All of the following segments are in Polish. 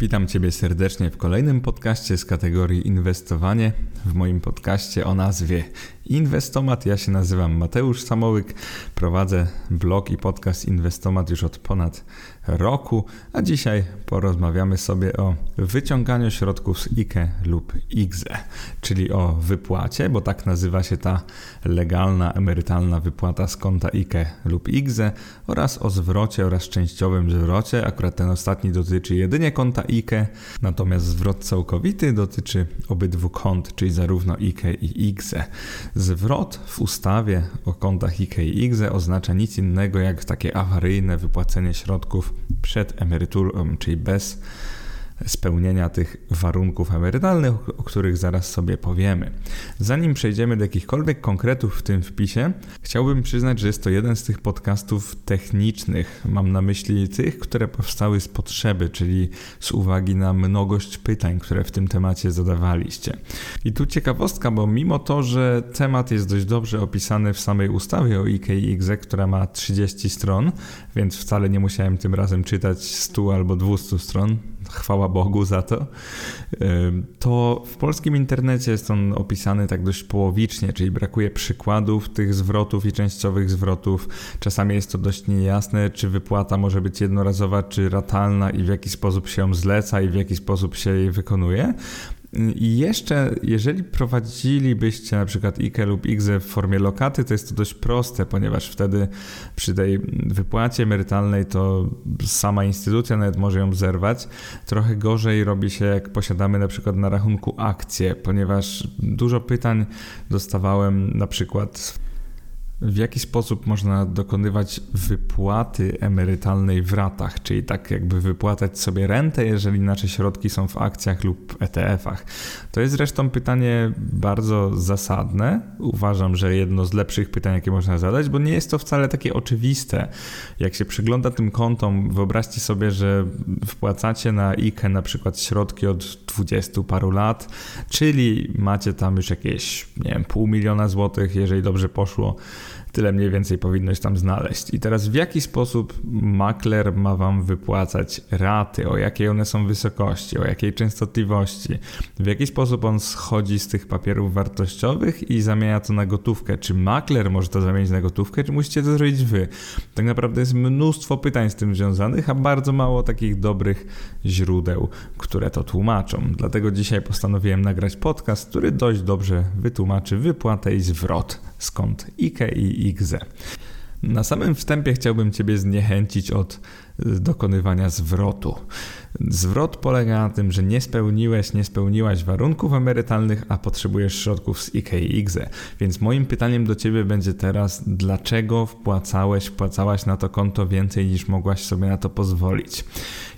Witam Ciebie serdecznie w kolejnym podcaście z kategorii Inwestowanie. W moim podcaście o nazwie Inwestomat. Ja się nazywam Mateusz Samołyk, prowadzę blog i podcast Inwestomat już od ponad roku, a dzisiaj porozmawiamy sobie o wyciąganiu środków z IKE lub IGZE, czyli o wypłacie, bo tak nazywa się ta legalna emerytalna wypłata z konta IKE lub IGZE oraz o zwrocie oraz częściowym zwrocie. Akurat ten ostatni dotyczy jedynie konta IKE, natomiast zwrot całkowity dotyczy obydwu kont, czyli zarówno IKE i IGZE. Zwrot w ustawie o kontach IKE i IGZE oznacza nic innego jak takie awaryjne wypłacenie środków przed emeryturą, czyli bez spełnienia tych warunków emerytalnych, o których zaraz sobie powiemy. Zanim przejdziemy do jakichkolwiek konkretów w tym wpisie, chciałbym przyznać, że jest to jeden z tych podcastów technicznych. Mam na myśli tych, które powstały z potrzeby, czyli z uwagi na mnogość pytań, które w tym temacie zadawaliście. I tu ciekawostka, bo mimo to, że temat jest dość dobrze opisany w samej ustawie o IKX, która ma 30 stron, więc wcale nie musiałem tym razem czytać 100 albo 200 stron, chwała Bogu za to, to w polskim internecie jest on opisany tak dość połowicznie, czyli brakuje przykładów tych zwrotów i częściowych zwrotów. Czasami jest to dość niejasne, czy wypłata może być jednorazowa, czy ratalna i w jaki sposób się ją zleca i w jaki sposób się jej wykonuje. I jeszcze, jeżeli prowadzilibyście na przykład IKE lub IGZE w formie lokaty, to jest to dość proste, ponieważ wtedy przy tej wypłacie emerytalnej to sama instytucja nawet może ją zerwać. Trochę gorzej robi się, jak posiadamy na przykład na rachunku akcje, ponieważ dużo pytań dostawałem na przykład w jaki sposób można dokonywać wypłaty emerytalnej w ratach, czyli tak jakby wypłatać sobie rentę, jeżeli nasze środki są w akcjach lub ETF-ach. To jest zresztą pytanie bardzo zasadne. Uważam, że jedno z lepszych pytań, jakie można zadać, bo nie jest to wcale takie oczywiste. Jak się przygląda tym kontom, wyobraźcie sobie, że wpłacacie na IKE na przykład środki od 20 paru lat, czyli macie tam już jakieś, nie wiem, pół miliona złotych, jeżeli dobrze poszło Tyle mniej więcej powinnoś tam znaleźć. I teraz w jaki sposób makler ma wam wypłacać raty, o jakiej one są wysokości, o jakiej częstotliwości, w jaki sposób on schodzi z tych papierów wartościowych i zamienia to na gotówkę. Czy makler może to zamienić na gotówkę, czy musicie to zrobić wy? Tak naprawdę jest mnóstwo pytań z tym związanych, a bardzo mało takich dobrych źródeł, które to tłumaczą. Dlatego dzisiaj postanowiłem nagrać podcast, który dość dobrze wytłumaczy wypłatę i zwrot skąd IKE i IGZE. Na samym wstępie chciałbym Ciebie zniechęcić od dokonywania zwrotu. Zwrot polega na tym, że nie spełniłeś, nie spełniłaś warunków emerytalnych, a potrzebujesz środków z IKE i IGZE. Więc moim pytaniem do Ciebie będzie teraz, dlaczego wpłacałeś, wpłacałaś na to konto więcej niż mogłaś sobie na to pozwolić?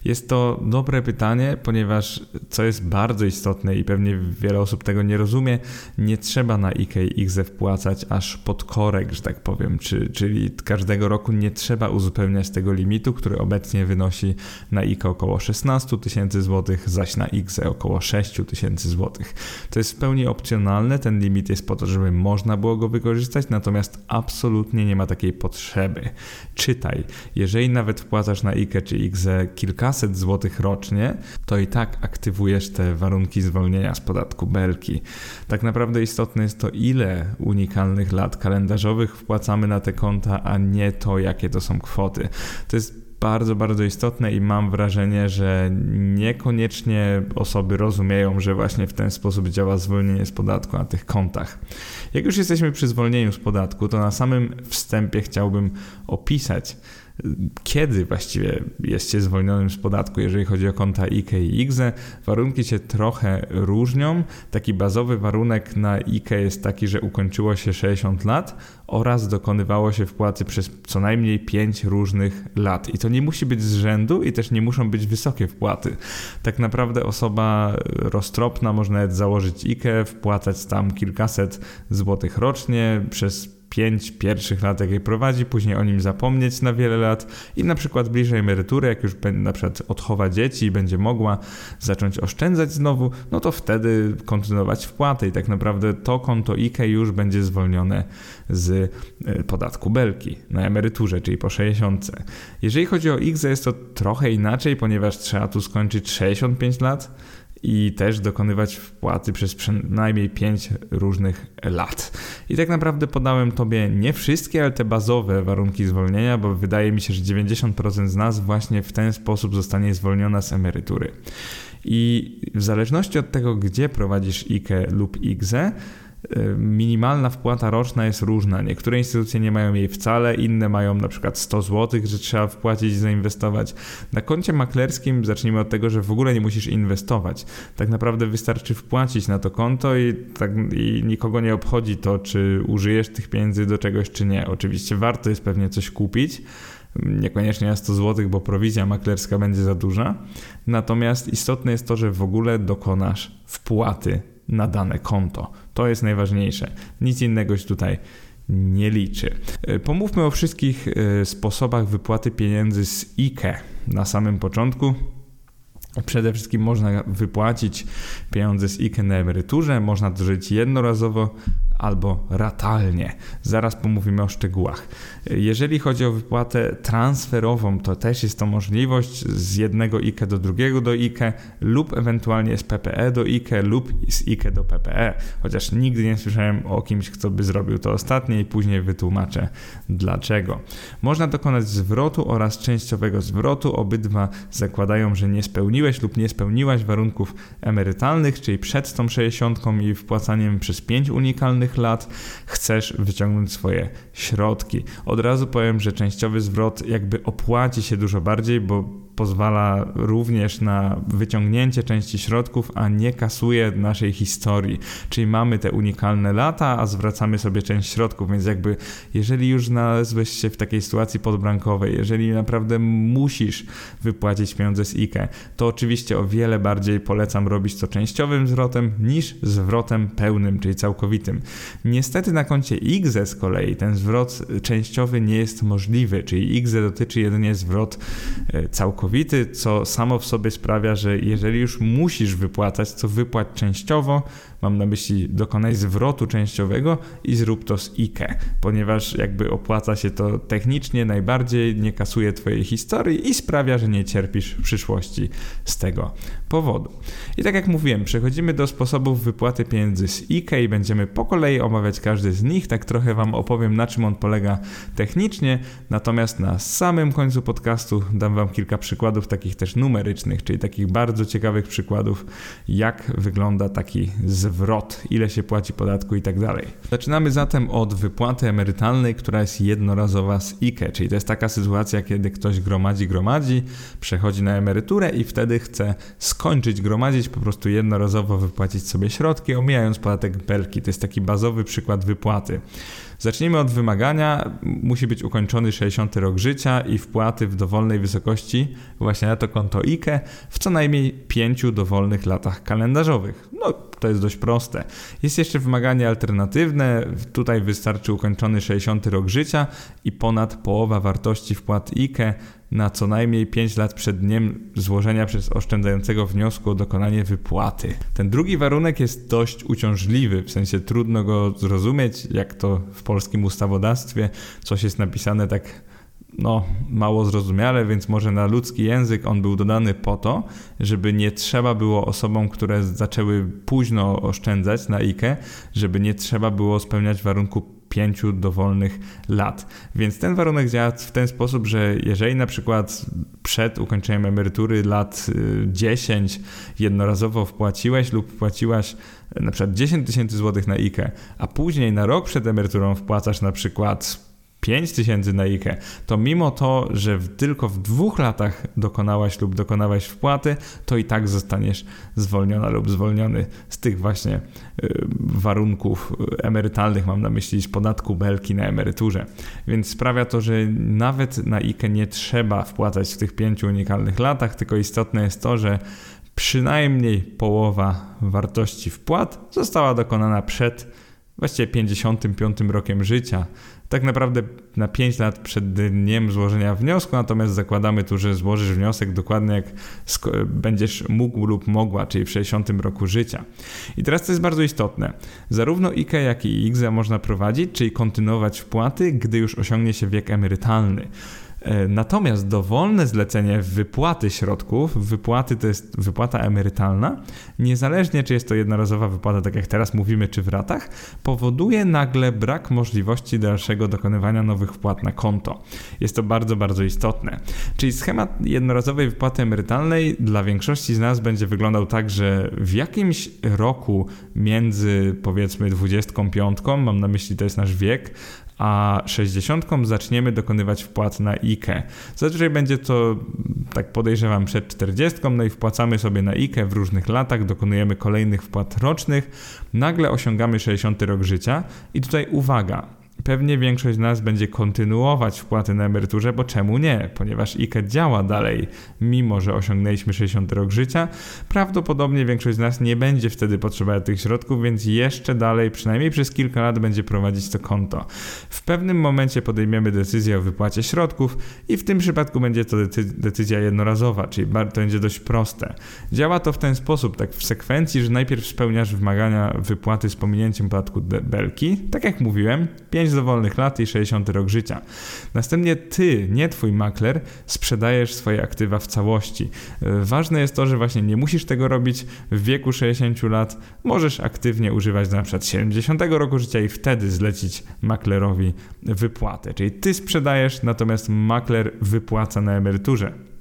Jest to dobre pytanie, ponieważ co jest bardzo istotne i pewnie wiele osób tego nie rozumie, nie trzeba na IKE i IGZE wpłacać aż pod korek, że tak powiem, czy, czyli każdego roku nie trzeba uzupełniać tego limitu, który obecnie wynosi na IKE około 16 tysięcy złotych, zaś na IGZE około 6 tysięcy złotych. To jest w pełni opcjonalne, ten limit jest po to, żeby można było go wykorzystać, natomiast absolutnie nie ma takiej potrzeby. Czytaj, jeżeli nawet wpłacasz na IKE czy kilka kilkaset złotych rocznie, to i tak aktywujesz te warunki zwolnienia z podatku belki. Tak naprawdę istotne jest to, ile unikalnych lat kalendarzowych wpłacamy na te konta, a nie to, jakie to są kwoty. To jest bardzo, bardzo istotne i mam wrażenie, że niekoniecznie osoby rozumieją, że właśnie w ten sposób działa zwolnienie z podatku na tych kontach. Jak już jesteśmy przy zwolnieniu z podatku, to na samym wstępie chciałbym opisać, kiedy właściwie jest się zwolnionym z podatku, jeżeli chodzi o konta IKE i IGZE. Warunki się trochę różnią. Taki bazowy warunek na IKE jest taki, że ukończyło się 60 lat oraz dokonywało się wpłaty przez co najmniej 5 różnych lat. I to nie musi być z rzędu i też nie muszą być wysokie wpłaty. Tak naprawdę osoba roztropna może nawet założyć IKE, wpłacać tam kilkaset złotych rocznie przez pięć pierwszych lat, jak je prowadzi, później o nim zapomnieć na wiele lat i na przykład bliżej emerytury, jak już na przykład odchowa dzieci i będzie mogła zacząć oszczędzać znowu, no to wtedy kontynuować wpłatę i tak naprawdę to konto IKE już będzie zwolnione z e, podatku belki na emeryturze, czyli po 60. Jeżeli chodzi o IKZE jest to trochę inaczej, ponieważ trzeba tu skończyć 65 lat, i też dokonywać wpłaty przez przynajmniej 5 różnych lat. I tak naprawdę podałem Tobie nie wszystkie, ale te bazowe warunki zwolnienia, bo wydaje mi się, że 90% z nas właśnie w ten sposób zostanie zwolniona z emerytury. I w zależności od tego, gdzie prowadzisz IKE lub IGZE, minimalna wpłata roczna jest różna. Niektóre instytucje nie mają jej wcale, inne mają na przykład 100 zł, że trzeba wpłacić i zainwestować. Na koncie maklerskim zacznijmy od tego, że w ogóle nie musisz inwestować. Tak naprawdę wystarczy wpłacić na to konto i, tak, i nikogo nie obchodzi to, czy użyjesz tych pieniędzy do czegoś, czy nie. Oczywiście warto jest pewnie coś kupić, niekoniecznie na 100 zł, bo prowizja maklerska będzie za duża. Natomiast istotne jest to, że w ogóle dokonasz wpłaty na dane konto. To jest najważniejsze. Nic innego się tutaj nie liczy. E, pomówmy o wszystkich e, sposobach wypłaty pieniędzy z IKE na samym początku. Przede wszystkim można wypłacić pieniądze z IKE na emeryturze, można żyć jednorazowo, albo ratalnie. Zaraz pomówimy o szczegółach. Jeżeli chodzi o wypłatę transferową, to też jest to możliwość z jednego IKE do drugiego do IKE lub ewentualnie z PPE do IKE lub z IKE do PPE. Chociaż nigdy nie słyszałem o kimś, kto by zrobił to ostatnie i później wytłumaczę dlaczego. Można dokonać zwrotu oraz częściowego zwrotu. Obydwa zakładają, że nie spełniłeś lub nie spełniłaś warunków emerytalnych, czyli przed tą 60 i wpłacaniem przez 5 unikalnych lat chcesz wyciągnąć swoje środki. Od razu powiem, że częściowy zwrot jakby opłaci się dużo bardziej, bo pozwala również na wyciągnięcie części środków, a nie kasuje naszej historii. Czyli mamy te unikalne lata, a zwracamy sobie część środków, więc jakby jeżeli już znalazłeś się w takiej sytuacji podbrankowej, jeżeli naprawdę musisz wypłacić pieniądze z IKE, to oczywiście o wiele bardziej polecam robić to częściowym zwrotem niż zwrotem pełnym, czyli całkowitym. Niestety na koncie IGZE z kolei ten zwrot częściowy nie jest możliwy, czyli IGZE dotyczy jedynie zwrot e, całkowity całkowity, co samo w sobie sprawia, że jeżeli już musisz wypłacać, to wypłać częściowo, mam na myśli dokonaj zwrotu częściowego i zrób to z IKE, ponieważ jakby opłaca się to technicznie najbardziej, nie kasuje twojej historii i sprawia, że nie cierpisz w przyszłości z tego powodu. I tak jak mówiłem, przechodzimy do sposobów wypłaty pieniędzy z IKE i będziemy po kolei omawiać każdy z nich, tak trochę wam opowiem na czym on polega technicznie, natomiast na samym końcu podcastu dam wam kilka przykładów takich też numerycznych, czyli takich bardzo ciekawych przykładów, jak wygląda taki zwrot zwrot, ile się płaci podatku i tak dalej. Zaczynamy zatem od wypłaty emerytalnej, która jest jednorazowa z IKE, czyli to jest taka sytuacja, kiedy ktoś gromadzi, gromadzi, przechodzi na emeryturę i wtedy chce skończyć gromadzić, po prostu jednorazowo wypłacić sobie środki, omijając podatek belki. To jest taki bazowy przykład wypłaty. Zacznijmy od wymagania. Musi być ukończony 60 rok życia i wpłaty w dowolnej wysokości właśnie na to konto IKE w co najmniej 5 dowolnych latach kalendarzowych. No, to jest dość proste. Jest jeszcze wymaganie alternatywne. Tutaj wystarczy ukończony 60 rok życia i ponad połowa wartości wpłat IKE na co najmniej 5 lat przed dniem złożenia przez oszczędzającego wniosku o dokonanie wypłaty. Ten drugi warunek jest dość uciążliwy, w sensie trudno go zrozumieć, jak to w polskim ustawodawstwie coś jest napisane tak no, mało zrozumiale, więc może na ludzki język on był dodany po to, żeby nie trzeba było osobom, które zaczęły późno oszczędzać na IKE, żeby nie trzeba było spełniać warunku pięciu dowolnych lat. Więc ten warunek działa w ten sposób, że jeżeli na przykład przed ukończeniem emerytury lat 10 y, jednorazowo wpłaciłeś lub wpłaciłaś na przykład 10 tysięcy złotych na IKE, a później na rok przed emeryturą wpłacasz na przykład 5 tysięcy na IKE, to mimo to, że w, tylko w dwóch latach dokonałaś lub dokonałeś wpłaty, to i tak zostaniesz zwolniona lub zwolniony z tych właśnie y, warunków emerytalnych, mam na myśli z podatku belki na emeryturze. Więc sprawia to, że nawet na IKE nie trzeba wpłacać w tych pięciu unikalnych latach, tylko istotne jest to, że przynajmniej połowa wartości wpłat została dokonana przed właściwie 55 rokiem życia. Tak naprawdę na 5 lat przed dniem złożenia wniosku, natomiast zakładamy tu, że złożysz wniosek dokładnie jak będziesz mógł lub mogła, czyli w 60 roku życia. I teraz to jest bardzo istotne. Zarówno IKE, jak i IGZE można prowadzić, czyli kontynuować wpłaty, gdy już osiągnie się wiek emerytalny. E, natomiast dowolne zlecenie wypłaty środków, wypłaty to jest wypłata emerytalna, niezależnie czy jest to jednorazowa wypłata, tak jak teraz mówimy, czy w ratach, powoduje nagle brak możliwości dalszego dokonywania nowych wpłat na konto. Jest to bardzo, bardzo istotne. Czyli schemat jednorazowej wypłaty emerytalnej dla większości z nas będzie wyglądał tak, że w jakimś roku między powiedzmy 25, mam na myśli to jest nasz wiek, a 60 zaczniemy dokonywać wpłat na IKE. Zazwyczaj będzie to, tak podejrzewam, przed 40, no i wpłacamy sobie na IKE w różnych latach, dokonujemy kolejnych wpłat rocznych, nagle osiągamy 60 rok życia. I tutaj uwaga, Pewnie większość z nas będzie kontynuować wpłaty na emeryturze, bo czemu nie? Ponieważ IKE działa dalej, mimo że osiągnęliśmy 60 rok życia. Prawdopodobnie większość z nas nie będzie wtedy potrzebować tych środków, więc jeszcze dalej, przynajmniej przez kilka lat, będzie prowadzić to konto. W pewnym momencie podejmiemy decyzję o wypłacie środków i w tym przypadku będzie to decyzja jednorazowa, czyli to będzie dość proste. Działa to w ten sposób, tak w sekwencji, że najpierw spełniasz wymagania wypłaty z pominięciem podatku belki, tak jak mówiłem, 5 dowolnych lat i 60 rok życia. Następnie ty, nie twój makler, sprzedajesz swoje aktywa w całości. E, ważne jest to, że właśnie nie musisz tego robić w wieku 60 lat. Możesz aktywnie używać na przykład 70 roku życia i wtedy zlecić maklerowi wypłatę. Czyli ty sprzedajesz, natomiast makler wypłaca na emeryturze.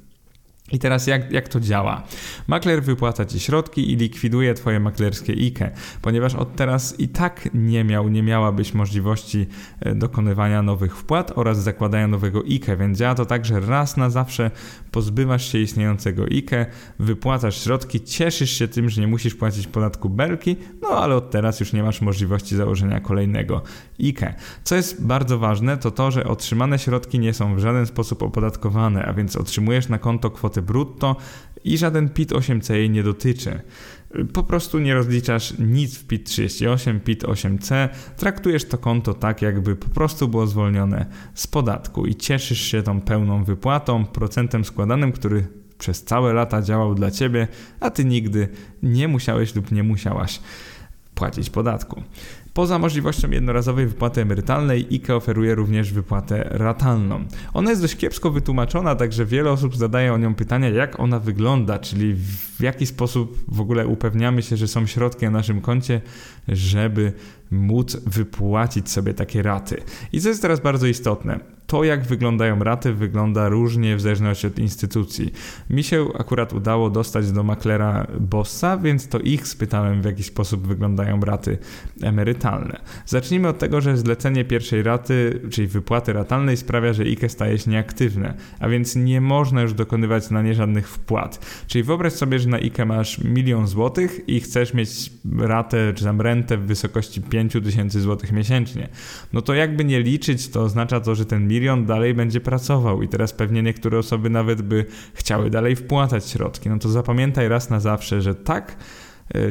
I teraz jak, jak to działa? Makler wypłaca ci środki i likwiduje twoje maklerskie IKE, ponieważ od teraz i tak nie miał, nie miałabyś możliwości e, dokonywania nowych wpłat oraz zakładania nowego IKE, więc działa to tak, że raz na zawsze pozbywasz się istniejącego IKE, wypłacasz środki, cieszysz się tym, że nie musisz płacić podatku belki, no ale od teraz już nie masz możliwości założenia kolejnego IKE. Co jest bardzo ważne, to to, że otrzymane środki nie są w żaden sposób opodatkowane, a więc otrzymujesz na konto brutto i żaden PIT-8C jej nie dotyczy. Po prostu nie rozliczasz nic w PIT-38, PIT-8C, traktujesz to konto tak, jakby po prostu było zwolnione z podatku i cieszysz się tą pełną wypłatą, procentem składanym, który przez całe lata działał dla ciebie, a ty nigdy nie musiałeś lub nie musiałaś płacić podatku. Poza możliwością jednorazowej wypłaty emerytalnej, IKE oferuje również wypłatę ratalną. Ona jest dość kiepsko wytłumaczona, także wiele osób zadaje o nią pytania, jak ona wygląda, czyli w jaki sposób w ogóle upewniamy się, że są środki na naszym koncie, żeby móc wypłacić sobie takie raty. I co jest teraz bardzo istotne, to, jak wyglądają raty, wygląda różnie w zależności od instytucji. Mi się akurat udało dostać do maklera Bossa, więc to ich spytałem, w jaki sposób wyglądają raty emerytalne. Zacznijmy od tego, że zlecenie pierwszej raty, czyli wypłaty ratalnej, sprawia, że IKE staje się nieaktywne, a więc nie można już dokonywać na nie żadnych wpłat. Czyli wyobraź sobie, że na IKE masz milion złotych i chcesz mieć ratę czy tam rentę w wysokości 5000 złotych miesięcznie. No to jakby nie liczyć, to oznacza to, że ten milion dalej będzie pracował i teraz pewnie niektóre osoby nawet by chciały dalej wpłacać środki. No to zapamiętaj raz na zawsze, że tak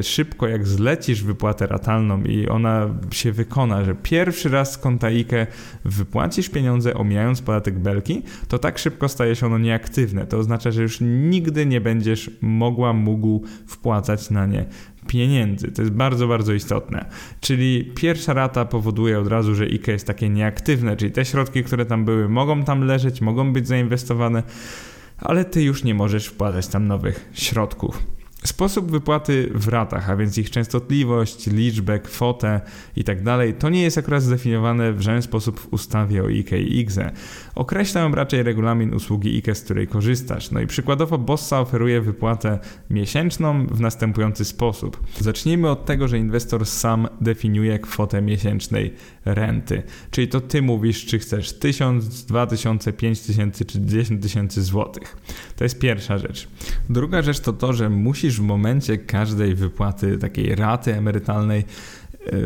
szybko jak zlecisz wypłatę ratalną i ona się wykona, że pierwszy raz z konta IKE wypłacisz pieniądze omijając podatek belki, to tak szybko staje się ono nieaktywne. To oznacza, że już nigdy nie będziesz mogła, mógł wpłacać na nie pieniędzy. To jest bardzo, bardzo istotne. Czyli pierwsza rata powoduje od razu, że IKE jest takie nieaktywne, czyli te środki, które tam były, mogą tam leżeć, mogą być zainwestowane, ale ty już nie możesz wpłacać tam nowych środków. Sposób wypłaty w ratach, a więc ich częstotliwość, liczbę, kwotę itd., tak to nie jest akurat zdefiniowane w żaden sposób w ustawie o IKE i IGZE. Określają raczej regulamin usługi IKE, z której korzystasz. No i przykładowo Bossa oferuje wypłatę miesięczną w następujący sposób. Zacznijmy od tego, że inwestor sam definiuje kwotę miesięcznej renty. Czyli to ty mówisz, czy chcesz 1000, 2000, 5000 czy 10 tysięcy złotych. To jest pierwsza rzecz. Druga rzecz to to, że musisz w momencie każdej wypłaty takiej raty emerytalnej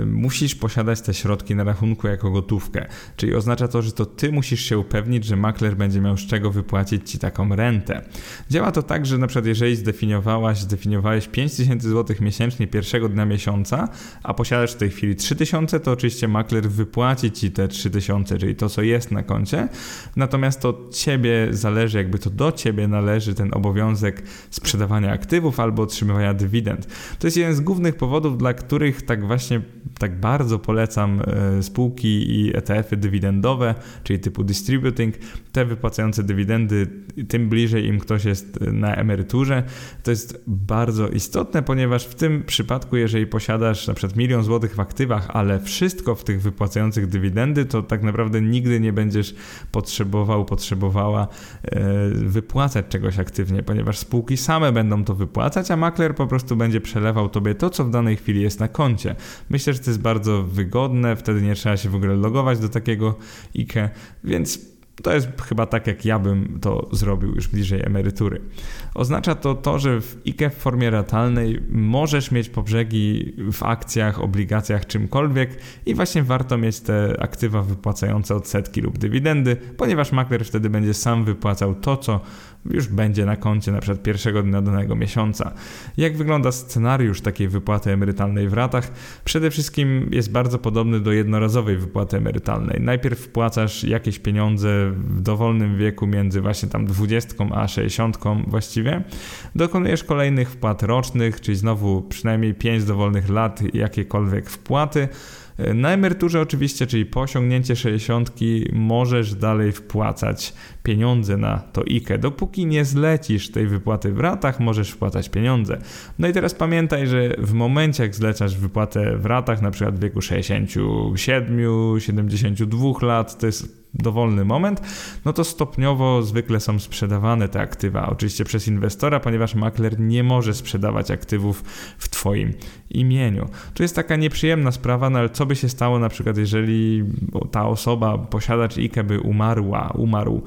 musisz posiadać te środki na rachunku jako gotówkę. Czyli oznacza to, że to ty musisz się upewnić, że makler będzie miał z czego wypłacić ci taką rentę. Działa to tak, że na przykład jeżeli zdefiniowałaś, zdefiniowałeś 5000 zł miesięcznie pierwszego dnia miesiąca, a posiadasz w tej chwili 3000, to oczywiście makler wypłaci ci te 3000, czyli to, co jest na koncie. Natomiast to ciebie zależy, jakby to do ciebie należy ten obowiązek sprzedawania aktywów albo otrzymywania dywidend. To jest jeden z głównych powodów, dla których tak właśnie tak bardzo polecam e, spółki i ETF-y dywidendowe, czyli typu distributing, te wypłacające dywidendy, tym bliżej im ktoś jest na emeryturze. To jest bardzo istotne, ponieważ w tym przypadku, jeżeli posiadasz na przykład milion złotych w aktywach, ale wszystko w tych wypłacających dywidendy, to tak naprawdę nigdy nie będziesz potrzebował, potrzebowała e, wypłacać czegoś aktywnie, ponieważ spółki same będą to wypłacać, a makler po prostu będzie przelewał tobie to, co w danej chwili jest na koncie. Myślę, że to jest bardzo wygodne, wtedy nie trzeba się w ogóle logować do takiego IKE, więc to jest chyba tak, jak ja bym to zrobił już bliżej emerytury. Oznacza to to, że w IKE w formie ratalnej możesz mieć pobrzegi w akcjach, obligacjach, czymkolwiek i właśnie warto mieć te aktywa wypłacające odsetki lub dywidendy, ponieważ makler wtedy będzie sam wypłacał to, co już będzie na koncie na przykład pierwszego dnia danego miesiąca. Jak wygląda scenariusz takiej wypłaty emerytalnej w ratach? Przede wszystkim jest bardzo podobny do jednorazowej wypłaty emerytalnej. Najpierw wpłacasz jakieś pieniądze w dowolnym wieku między właśnie tam 20 a 60 właściwie. Dokonujesz kolejnych wpłat rocznych, czyli znowu przynajmniej 5 dowolnych lat jakiekolwiek wpłaty. Na emeryturze oczywiście, czyli po osiągnięcie 60 możesz dalej wpłacać pieniądze na to IKE. Dopóki nie zlecisz tej wypłaty w ratach, możesz wpłacać pieniądze. No i teraz pamiętaj, że w momencie jak zlecasz wypłatę w ratach, na przykład w wieku 67, 72 lat, to jest dowolny moment, no to stopniowo zwykle są sprzedawane te aktywa, oczywiście przez inwestora, ponieważ makler nie może sprzedawać aktywów w Twoim imieniu. Tu jest taka nieprzyjemna sprawa, no ale co by się stało na przykład, jeżeli ta osoba, posiadacz IKE by umarła, umarł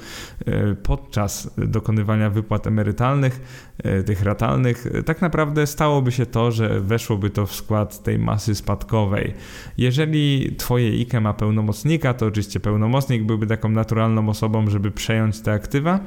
podczas dokonywania wypłat emerytalnych, e, tych ratalnych, tak naprawdę stałoby się to, że weszłoby to w skład tej masy spadkowej. Jeżeli Twoje IKE ma pełnomocnika, to oczywiście pełnomocnik by byłby taką naturalną osobą, żeby przejąć te aktywa.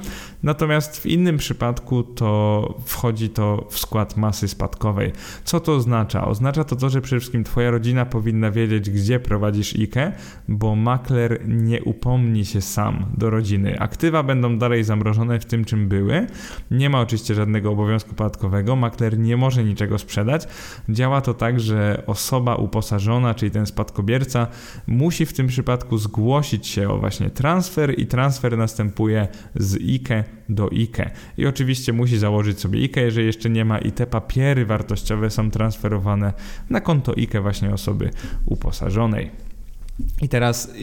Natomiast w innym przypadku to wchodzi to w skład masy spadkowej. Co to oznacza? Oznacza to to, że przede wszystkim Twoja rodzina powinna wiedzieć, gdzie prowadzisz IKE, bo makler nie upomni się sam do rodziny. Aktywa będą dalej zamrożone w tym, czym były. Nie ma oczywiście żadnego obowiązku podatkowego. Makler nie może niczego sprzedać. Działa to tak, że osoba uposażona, czyli ten spadkobierca, musi w tym przypadku zgłosić się o właśnie transfer i transfer następuje z IKE do IKE. I oczywiście musi założyć sobie IKE, jeżeli jeszcze nie ma i te papiery wartościowe są transferowane na konto IKE właśnie osoby uposażonej. I teraz,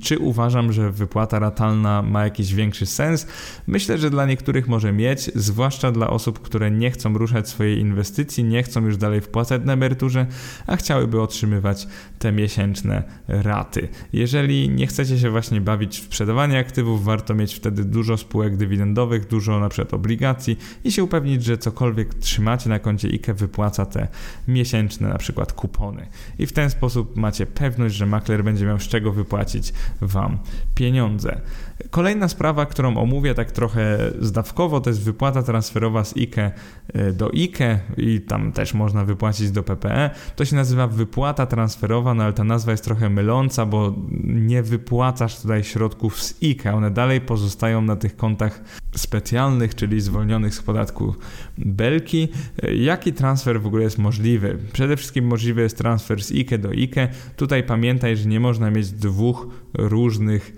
czy uważam, że wypłata ratalna ma jakiś większy sens? Myślę, że dla niektórych może mieć, zwłaszcza dla osób, które nie chcą ruszać swojej inwestycji, nie chcą już dalej wpłacać na emeryturze, a chciałyby otrzymywać te miesięczne raty. Jeżeli nie chcecie się właśnie bawić w sprzedawanie aktywów, warto mieć wtedy dużo spółek dywidendowych, dużo na przykład obligacji i się upewnić, że cokolwiek trzymacie na koncie IKE wypłaca te miesięczne na przykład kupony. I w ten sposób macie pewność, że makler będzie miał z czego wypłacić Wam pieniądze. Kolejna sprawa, którą omówię tak trochę zdawkowo, to jest wypłata transferowa z IKE e, do IKE i tam też można wypłacić do PPE. To się nazywa wypłata transferowa, no ale ta nazwa jest trochę myląca, bo nie wypłacasz tutaj środków z IKE, one dalej pozostają na tych kontach specjalnych, czyli zwolnionych z podatku belki. Jaki transfer w ogóle jest możliwy? Przede wszystkim możliwy jest transfer z IKE do IKE. Tutaj pamiętaj, że nie można mieć dwóch różnych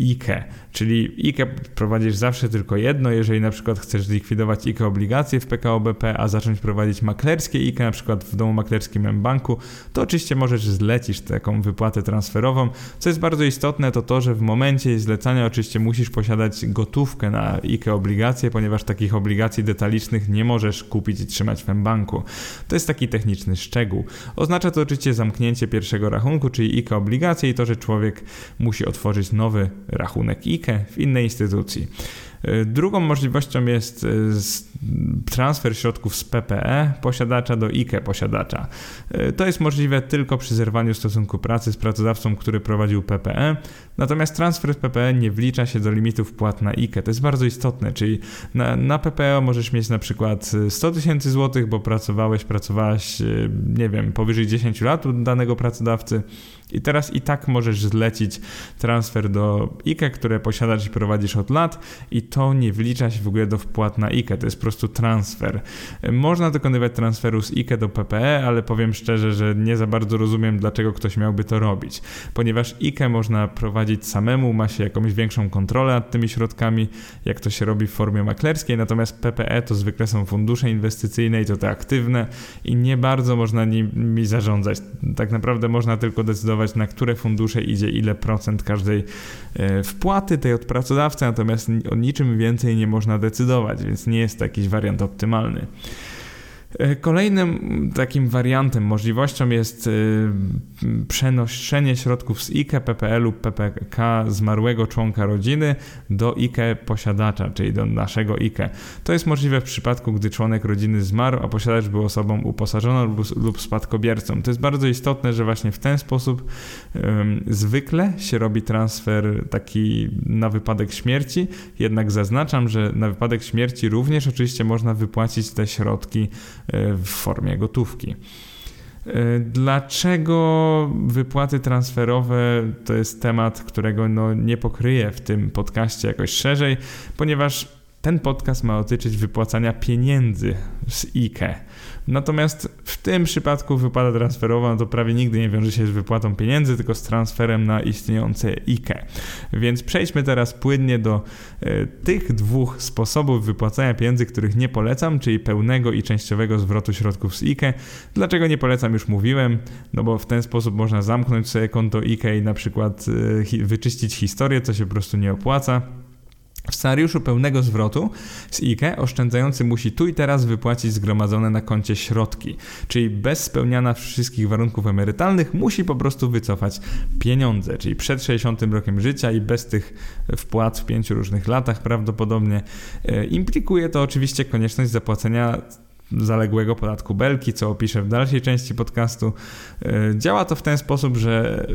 IKE, czyli IKE prowadzisz zawsze tylko jedno, jeżeli na przykład chcesz zlikwidować IKE obligacje w PKO BP, a zacząć prowadzić maklerskie IKE, na przykład w domu maklerskim M-Banku, to oczywiście możesz zlecić taką wypłatę transferową. Co jest bardzo istotne, to to, że w momencie zlecania oczywiście musisz posiadać gotówkę na IKE obligacje, ponieważ takich obligacji detalicznych nie możesz kupić i trzymać w M-Banku. To jest taki techniczny szczegół. Oznacza to oczywiście zamknięcie pierwszego rachunku, czyli IKE obligacje i to, że człowiek musi otworzyć nowy rachunek IKE w innej instytucji. Drugą możliwością jest transfer środków z PPE posiadacza do IKE posiadacza. To jest możliwe tylko przy zerwaniu stosunku pracy z pracodawcą, który prowadził PPE, natomiast transfer z PPE nie wlicza się do limitów płat na IKE. To jest bardzo istotne, czyli na, na PPE możesz mieć na przykład 100 tysięcy złotych, bo pracowałeś, pracowałaś, nie wiem, powyżej 10 lat u danego pracodawcy i teraz i tak możesz zlecić transfer do IKE, które posiadasz i prowadzisz od lat i to nie wlicza się w ogóle do wpłat na IKE, to jest po prostu transfer. Można dokonywać transferu z IKE do PPE, ale powiem szczerze, że nie za bardzo rozumiem, dlaczego ktoś miałby to robić, ponieważ IKE można prowadzić samemu, ma się jakąś większą kontrolę nad tymi środkami, jak to się robi w formie maklerskiej, natomiast PPE to zwykle są fundusze inwestycyjne i to te aktywne i nie bardzo można nimi zarządzać. Tak naprawdę można tylko decydować na które fundusze idzie ile procent każdej e, wpłaty tej od pracodawcy, natomiast o niczym więcej nie można decydować, więc nie jest to jakiś wariant optymalny. E, kolejnym takim wariantem, możliwością jest e, przenoszenie środków z IKE, PPL lub PPK zmarłego członka rodziny do IKE posiadacza, czyli do naszego IKE. To jest możliwe w przypadku, gdy członek rodziny zmarł, a posiadacz był osobą uposażoną lub, spadkobiercą. To jest bardzo istotne, że właśnie w ten sposób um, zwykle się robi transfer taki na wypadek śmierci, jednak zaznaczam, że na wypadek śmierci również oczywiście można wypłacić te środki w formie gotówki. E, dlaczego wypłaty transferowe to jest temat, którego no nie pokryję w tym podcaście jakoś szerzej, ponieważ ten podcast ma dotyczyć wypłacania pieniędzy z IKE. Natomiast w tym przypadku wypłata transferowa no to prawie nigdy nie wiąże się z wypłatą pieniędzy, tylko z transferem na istniejące IKE. Więc przejdźmy teraz płynnie do e, tych dwóch sposobów wypłacania pieniędzy, których nie polecam, czyli pełnego i częściowego zwrotu środków z IKE. Dlaczego nie polecam, już mówiłem, no bo w ten sposób można zamknąć sobie konto IKE i na przykład e, wyczyścić historię, co się po prostu nie opłaca. W scenariuszu pełnego zwrotu z IKE oszczędzający musi tu i teraz wypłacić zgromadzone na koncie środki, czyli bez spełniania wszystkich warunków emerytalnych musi po prostu wycofać pieniądze, czyli przed 60 rokiem życia i bez tych wpłat w pięciu różnych latach prawdopodobnie. E, implikuje to oczywiście konieczność zapłacenia zaległego podatku belki, co opiszę w dalszej części podcastu. E, działa to w ten sposób, że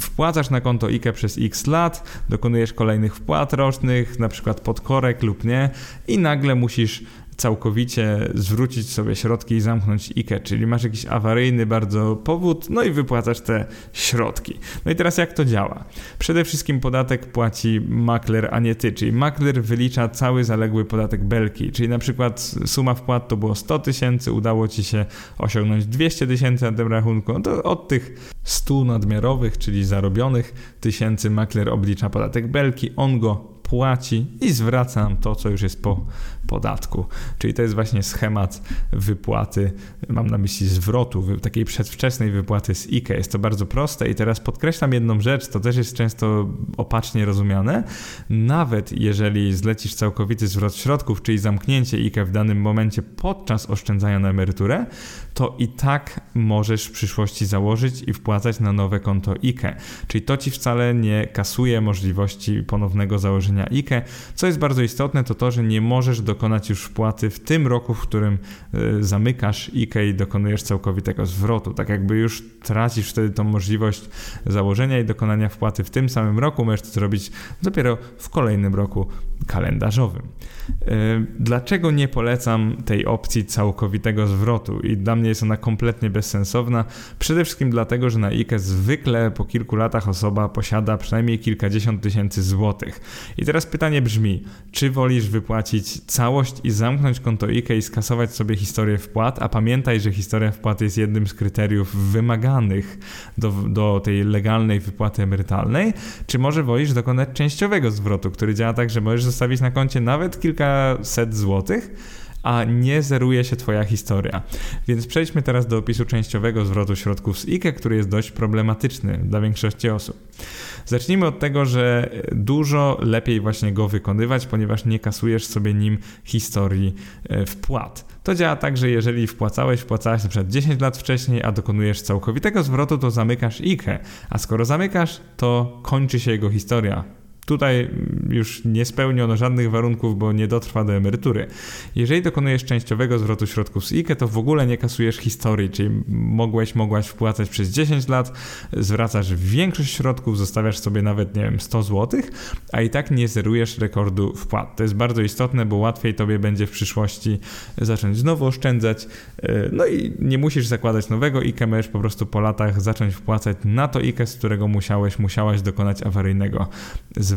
wpłacasz na konto IKE przez x lat, dokonujesz kolejnych wpłat rocznych, na przykład podkorek lub nie i nagle musisz całkowicie zwrócić sobie środki i zamknąć IKE, czyli masz jakiś awaryjny bardzo powód, no i wypłacasz te środki. No i teraz jak to działa? Przede wszystkim podatek płaci makler, a nie ty, czyli makler wylicza cały zaległy podatek belki, czyli na przykład suma wpłat to było 100 tysięcy, udało ci się osiągnąć 200 tysięcy na tym rachunku, no to od tych 100 nadmiarowych, czyli zarobionych tysięcy makler oblicza podatek belki, on go płaci i zwraca nam to, co już jest po podatku. Czyli to jest właśnie schemat wypłaty, mam na myśli zwrotu, takiej przedwczesnej wypłaty z IKE. Jest to bardzo proste i teraz podkreślam jedną rzecz, to też jest często opacznie rozumiane. Nawet jeżeli zlecisz całkowity zwrot środków, czyli zamknięcie IKE w danym momencie podczas oszczędzania na emeryturę, to i tak możesz w przyszłości założyć i wpłacać na nowe konto IKE. Czyli to ci wcale nie kasuje możliwości ponownego założenia IKE. Co jest bardzo istotne, to to, że nie możesz dokonać już wpłaty w tym roku, w którym y, zamykasz IKE i dokonujesz całkowitego zwrotu. Tak jakby już tracisz wtedy tą możliwość założenia i dokonania wpłaty w tym samym roku, możesz to zrobić dopiero w kolejnym roku kalendarzowym. Y, dlaczego nie polecam tej opcji całkowitego zwrotu? I dla mnie jest ona kompletnie bezsensowna. Przede wszystkim dlatego, że na IKE zwykle po kilku latach osoba posiada przynajmniej kilkadziesiąt tysięcy złotych. I teraz pytanie brzmi, czy wolisz wypłacić całość i zamknąć konto IKE i skasować sobie historię wpłat, a pamiętaj, że historia wpłat jest jednym z kryteriów wymaganych do, do tej legalnej wypłaty emerytalnej, czy może wolisz dokonać częściowego zwrotu, który działa tak, że możesz zostawić na koncie nawet kilkaset złotych, a nie zeruje się Twoja historia. Więc przejdźmy teraz do opisu częściowego zwrotu środków z IKE, który jest dość problematyczny dla większości osób. Zacznijmy od tego, że dużo lepiej właśnie go wykonywać, ponieważ nie kasujesz sobie nim historii e, wpłat. To działa tak, że jeżeli wpłacałeś, wpłacałeś na przykład 10 lat wcześniej, a dokonujesz całkowitego zwrotu, to zamykasz IKE, a skoro zamykasz, to kończy się jego historia Tutaj już nie spełniono żadnych warunków, bo nie dotrwa do emerytury. Jeżeli dokonujesz częściowego zwrotu środków z IKE, to w ogóle nie kasujesz historii, czyli mogłeś, mogłaś wpłacać przez 10 lat, zwracasz większość środków, zostawiasz sobie nawet, nie wiem, 100 zł, a i tak nie zerujesz rekordu wpłat. To jest bardzo istotne, bo łatwiej tobie będzie w przyszłości zacząć znowu oszczędzać, e, no i nie musisz zakładać nowego IKE, możesz po prostu po latach zacząć wpłacać na to IKE, z którego musiałeś, musiałaś dokonać awaryjnego zwrotu.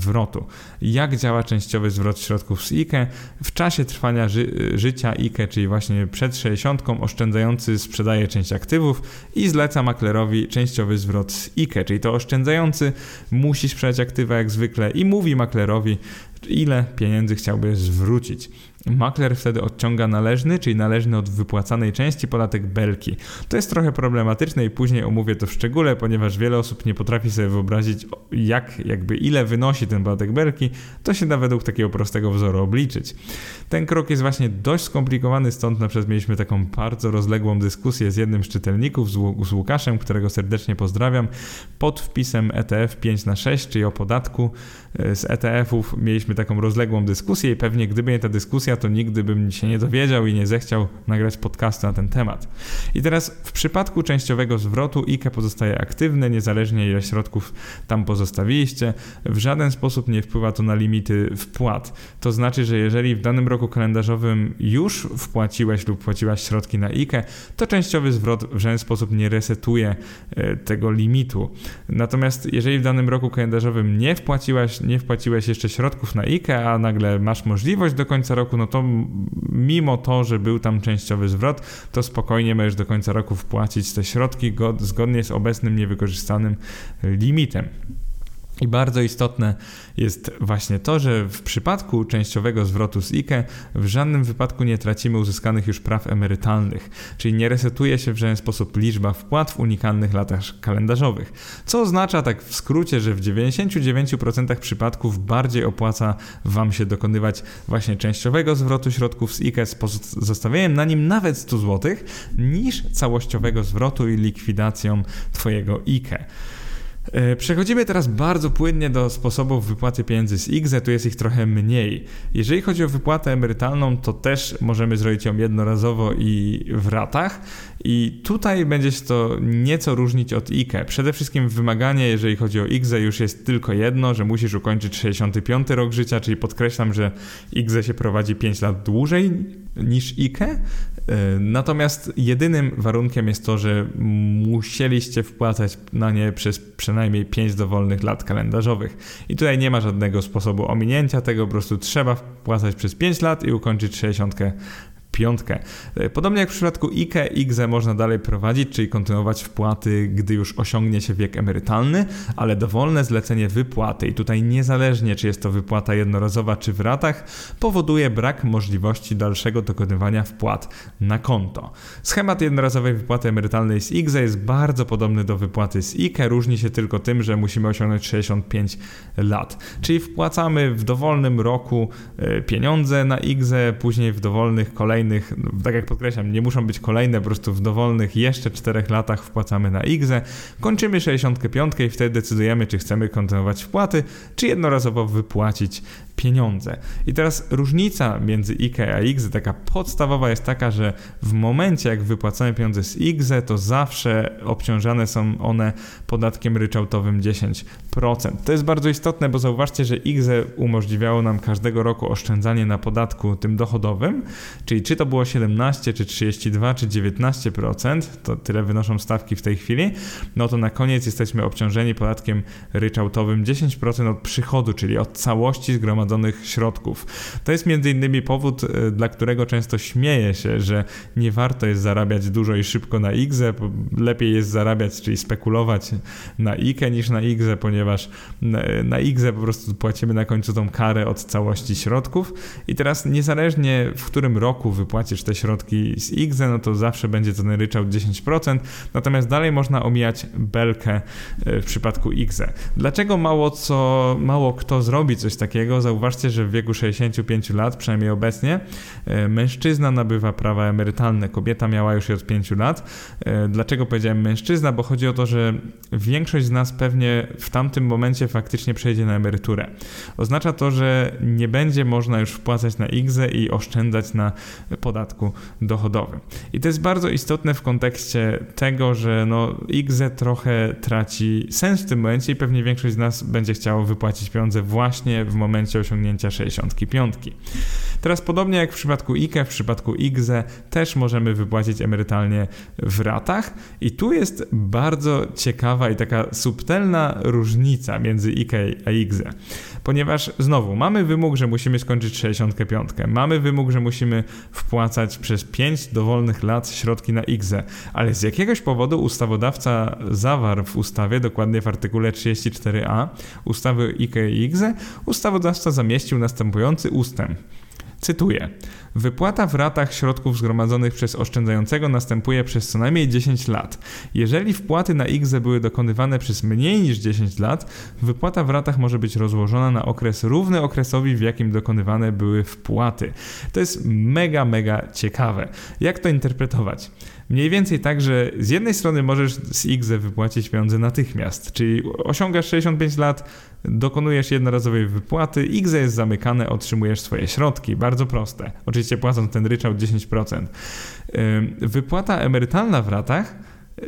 Jak działa częściowy zwrot środków z IKE? W czasie trwania ży życia IKE, czyli właśnie przed 60, oszczędzający sprzedaje część aktywów i zleca maklerowi częściowy zwrot z IKE, czyli to oszczędzający musi sprzedać aktywa jak zwykle i mówi maklerowi, ile pieniędzy chciałby zwrócić. Makler wtedy odciąga należny, czyli należny od wypłacanej części podatek belki. To jest trochę problematyczne i później omówię to w szczególe, ponieważ wiele osób nie potrafi sobie wyobrazić, jak, jakby ile wynosi ten podatek belki, to się da według takiego prostego wzoru obliczyć. Ten krok jest właśnie dość skomplikowany, stąd na przykład mieliśmy taką bardzo rozległą dyskusję z jednym z czytelników, z Łukaszem, którego serdecznie pozdrawiam, pod wpisem ETF 5 na 6, czyli o podatku z ETF-ów mieliśmy taką rozległą dyskusję i pewnie gdyby nie ta dyskusja, to nigdy bym się nie dowiedział i nie zechciał nagrać podcastu na ten temat. I teraz w przypadku częściowego zwrotu IKE pozostaje aktywne, niezależnie ile środków tam pozostawiliście. W żaden sposób nie wpływa to na limity wpłat. To znaczy, że jeżeli w danym roku kalendarzowym już wpłaciłeś lub płaciłaś środki na IKE, to częściowy zwrot w żaden sposób nie resetuje e, tego limitu. Natomiast jeżeli w danym roku kalendarzowym nie wpłaciłaś, nie wpłaciłeś jeszcze środków na IKE, a nagle masz możliwość do końca roku, no to mimo to, że był tam częściowy zwrot, to spokojnie możesz do końca roku wpłacić te środki zgodnie z obecnym niewykorzystanym limitem. I bardzo istotne jest właśnie to, że w przypadku częściowego zwrotu z IKE w żadnym wypadku nie tracimy uzyskanych już praw emerytalnych, czyli nie resetuje się w żaden sposób liczba wpłat w unikalnych latach kalendarzowych. Co oznacza tak w skrócie, że w 99% przypadków bardziej opłaca Wam się dokonywać właśnie częściowego zwrotu środków z IKE z zostawieniem na nim nawet 100 zł, niż całościowego zwrotu i likwidacją Twojego IKE. E, przechodzimy teraz bardzo płynnie do sposobów wypłaty pieniędzy z IGZE, tu jest ich trochę mniej. Jeżeli chodzi o wypłatę emerytalną, to też możemy zrobić ją jednorazowo i w ratach. I tutaj będzie się to nieco różnić od IKE. Przede wszystkim wymaganie, jeżeli chodzi o IGZE, już jest tylko jedno, że musisz ukończyć 65 rok życia, czyli podkreślam, że IGZE się prowadzi 5 lat dłużej niż IKE. E, natomiast jedynym warunkiem jest to, że musieliście wpłacać na nie przez przynajmniej 5 dowolnych lat kalendarzowych. I tutaj nie ma żadnego sposobu ominięcia tego, po prostu trzeba wpłacać przez 5 lat i ukończyć 60 piątkę. E, podobnie jak w przypadku IKE, IGZE można dalej prowadzić, czyli kontynuować wpłaty, gdy już osiągnie się wiek emerytalny, ale dowolne zlecenie wypłaty i tutaj niezależnie czy jest to wypłata jednorazowa czy w ratach, powoduje brak możliwości dalszego dokonywania wpłat na konto. Schemat jednorazowej wypłaty emerytalnej z IGZE jest bardzo podobny do wypłaty z IKE, różni się tylko tym, że musimy osiągnąć 65 lat. Czyli wpłacamy w dowolnym roku e, pieniądze na IGZE, później w dowolnych kolejnych kolejnych, tak jak podkreślam, nie muszą być kolejne, po prostu w dowolnych jeszcze 4 latach wpłacamy na IGZE, kończymy 65 i wtedy decydujemy, czy chcemy kontynuować wpłaty, czy jednorazowo wypłacić pieniądze. I teraz różnica między IKE a IGZE, taka podstawowa jest taka, że w momencie jak wypłacamy pieniądze z IGZE, to zawsze obciążane są one podatkiem ryczałtowym 10%. To jest bardzo istotne, bo zauważcie, że IGZE umożliwiało nam każdego roku oszczędzanie na podatku tym dochodowym, czyli czy to było 17, czy 32, czy 19%, to tyle wynoszą stawki w tej chwili, no to na koniec jesteśmy obciążeni podatkiem ryczałtowym 10% od przychodu, czyli od całości zgromadzonego zgromadzonych środków. To jest między innymi powód, e, dla którego często śmieję się, że nie warto jest zarabiać dużo i szybko na IGZE, lepiej jest zarabiać, czyli spekulować na IKE niż na IGZE, ponieważ na IGZE po prostu płacimy na końcu tą karę od całości środków i teraz niezależnie w którym roku wypłacisz te środki z IGZE, no to zawsze będzie to ryczałt 10%, natomiast dalej można omijać belkę e, w przypadku IGZE. Dlaczego mało co, mało kto zrobi coś takiego? Zauważcie, że w wieku 65 lat, przynajmniej obecnie, e, mężczyzna nabywa prawa emerytalne. Kobieta miała już je od 5 lat. E, dlaczego powiedziałem mężczyzna? Bo chodzi o to, że większość z nas pewnie w tamtym momencie faktycznie przejdzie na emeryturę. Oznacza to, że nie będzie można już wpłacać na IGZE i oszczędzać na podatku dochodowym. I to jest bardzo istotne w kontekście tego, że no, IGZE trochę traci sens w tym momencie i pewnie większość z nas będzie chciało wypłacić pieniądze właśnie w momencie osiągnięcia 65. Teraz podobnie jak w przypadku IKE, w przypadku IGZE też możemy wypłacić emerytalnie w ratach i tu jest bardzo ciekawa i taka subtelna różnica między IKE a IGZE. Ponieważ znowu mamy wymóg, że musimy skończyć 65. Mamy wymóg, że musimy wpłacać przez 5 dowolnych lat środki na IGZE, ale z jakiegoś powodu ustawodawca zawarł w ustawie, dokładnie w artykule 34a ustawy IKE i IGZE, ustawodawca zamieścił następujący ustęp. Cytuję. Wypłata w ratach środków zgromadzonych przez oszczędzającego następuje przez co najmniej 10 lat. Jeżeli wpłaty na IGZE były dokonywane przez mniej niż 10 lat, wypłata w ratach może być rozłożona na okres równy okresowi, w jakim dokonywane były wpłaty. To jest mega, mega ciekawe. Jak to interpretować? Mniej więcej tak, że z jednej strony możesz z IGZE wypłacić pieniądze natychmiast, czyli osiągasz 65 lat, dokonujesz jednorazowej wypłaty, IGZE jest zamykane, otrzymujesz swoje środki. Bardzo proste. Oczywiście płacąc ten ryczałt 10%. Wypłata emerytalna w ratach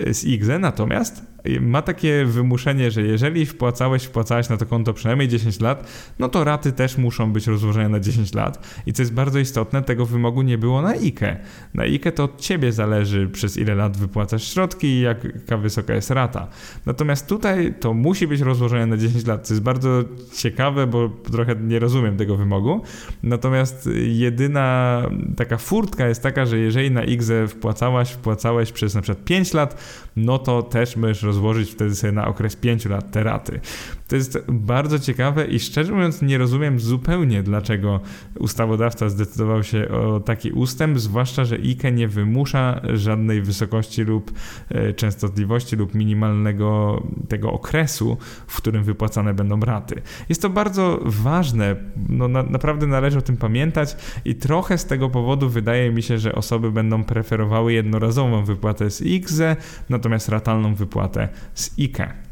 y, z IGZE natomiast ma takie wymuszenie, że jeżeli wpłacałeś, wpłacałeś na to konto przynajmniej 10 lat, no to raty też muszą być rozłożone na 10 lat. I co jest bardzo istotne, tego wymogu nie było na IKE. Na IKE to od ciebie zależy, przez ile lat wypłacasz środki i jaka wysoka jest rata. Natomiast tutaj to musi być rozłożone na 10 lat, co jest bardzo ciekawe, bo trochę nie rozumiem tego wymogu. Natomiast jedyna taka furtka jest taka, że jeżeli na IGZE wpłacałaś, wpłacałeś przez na przykład 5 lat, no to też możesz rozłożyć wtedy sobie na okres 5 lat te raty. To jest bardzo ciekawe i szczerze mówiąc nie rozumiem zupełnie, dlaczego ustawodawca zdecydował się o taki ustęp, zwłaszcza, że IKE nie wymusza żadnej wysokości lub e, częstotliwości lub minimalnego tego okresu, w którym wypłacane będą raty. Jest to bardzo ważne, no na, naprawdę należy o tym pamiętać i trochę z tego powodu wydaje mi się, że osoby będą preferowały jednorazową wypłatę z IGZE, natomiast ratalną wypłatę z IKE.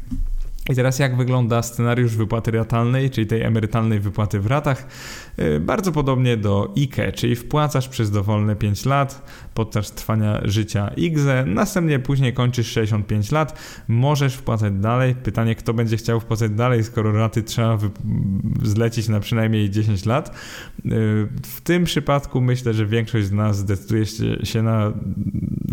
I teraz jak wygląda scenariusz wypłaty ratalnej, czyli tej emerytalnej wypłaty w ratach? Y, bardzo podobnie do IKE, czyli wpłacasz przez dowolne 5 lat podczas trwania życia IGZE, następnie później kończysz 65 lat, możesz wpłacać dalej. Pytanie, kto będzie chciał wpłacać dalej, skoro raty trzeba zlecić na przynajmniej 10 lat. Y, w tym przypadku myślę, że większość z nas zdecyduje się na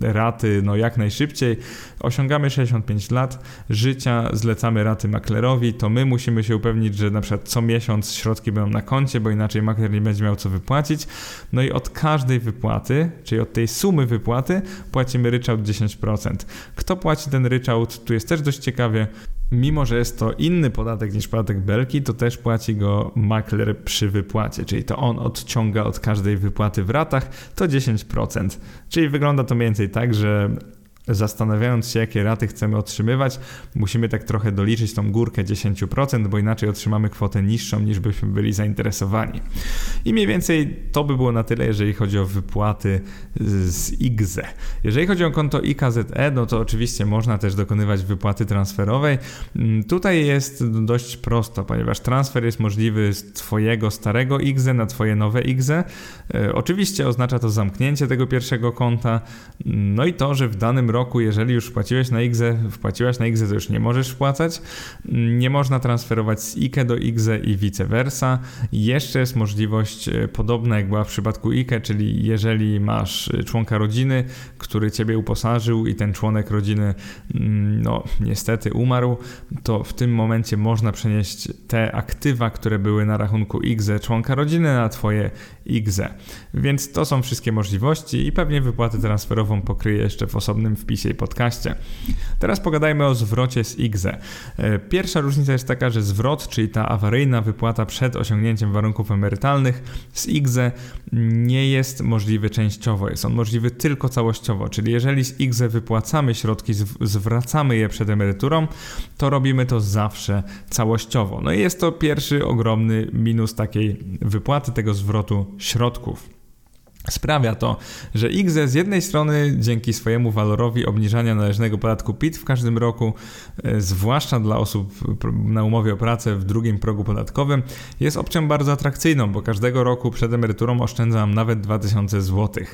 raty no jak najszybciej. Osiągamy 65 lat życia, zlecamy raty maklerowi, to my musimy się upewnić, że na przykład co miesiąc środki będą na koncie, bo inaczej makler nie będzie miał co wypłacić. No i od każdej wypłaty, czyli od tej sumy wypłaty, płacimy ryczałt 10%. Kto płaci ten ryczałt? Tu jest też dość ciekawie. Mimo, że jest to inny podatek niż podatek belki, to też płaci go makler przy wypłacie, czyli to on odciąga od każdej wypłaty w ratach to 10%. Czyli wygląda to mniej więcej tak, że zastanawiając się, jakie raty chcemy otrzymywać, musimy tak trochę doliczyć tą górkę 10%, bo inaczej otrzymamy kwotę niższą niż byśmy byli zainteresowani. I mniej więcej to by było na tyle, jeżeli chodzi o wypłaty z IGZE. Jeżeli chodzi o konto IKZE, no to oczywiście można też dokonywać wypłaty transferowej. Mm, tutaj jest dość prosto, ponieważ transfer jest możliwy z Twojego starego IGZE na Twoje nowe IGZE. Oczywiście oznacza to zamknięcie tego pierwszego konta, no i to, że w danym roku, jeżeli już wpłaciłeś na IGZE, wpłaciłaś na IGZE, to już nie możesz wpłacać. Nie można transferować z IKE do IGZE i vice versa. Jeszcze jest możliwość e, podobna jak była w przypadku IKE, czyli jeżeli masz e, członka rodziny, który ciebie uposażył i ten członek rodziny mm, no niestety umarł, to w tym momencie można przenieść te aktywa, które były na rachunku IGZE członka rodziny na twoje IGZE. Więc to są wszystkie możliwości i pewnie wypłatę transferową pokryje jeszcze w osobnym wpisie i podcaście. Teraz pogadajmy o zwrocie z IGZE. Pierwsza różnica jest taka, że zwrot, czyli ta awaryjna wypłata przed osiągnięciem warunków emerytalnych z IGZE nie jest możliwy częściowo, jest on możliwy tylko całościowo, czyli jeżeli z IGZE wypłacamy środki, zwracamy je przed emeryturą, to robimy to zawsze całościowo. No i jest to pierwszy ogromny minus takiej wypłaty, tego zwrotu środków. Sprawia to, że XZ z jednej strony dzięki swojemu walorowi obniżania należnego podatku PIT w każdym roku, e, zwłaszcza dla osób na umowie o pracę w drugim progu podatkowym, jest opcją bardzo atrakcyjną, bo każdego roku przed emeryturą oszczędzam nawet 2000 zł.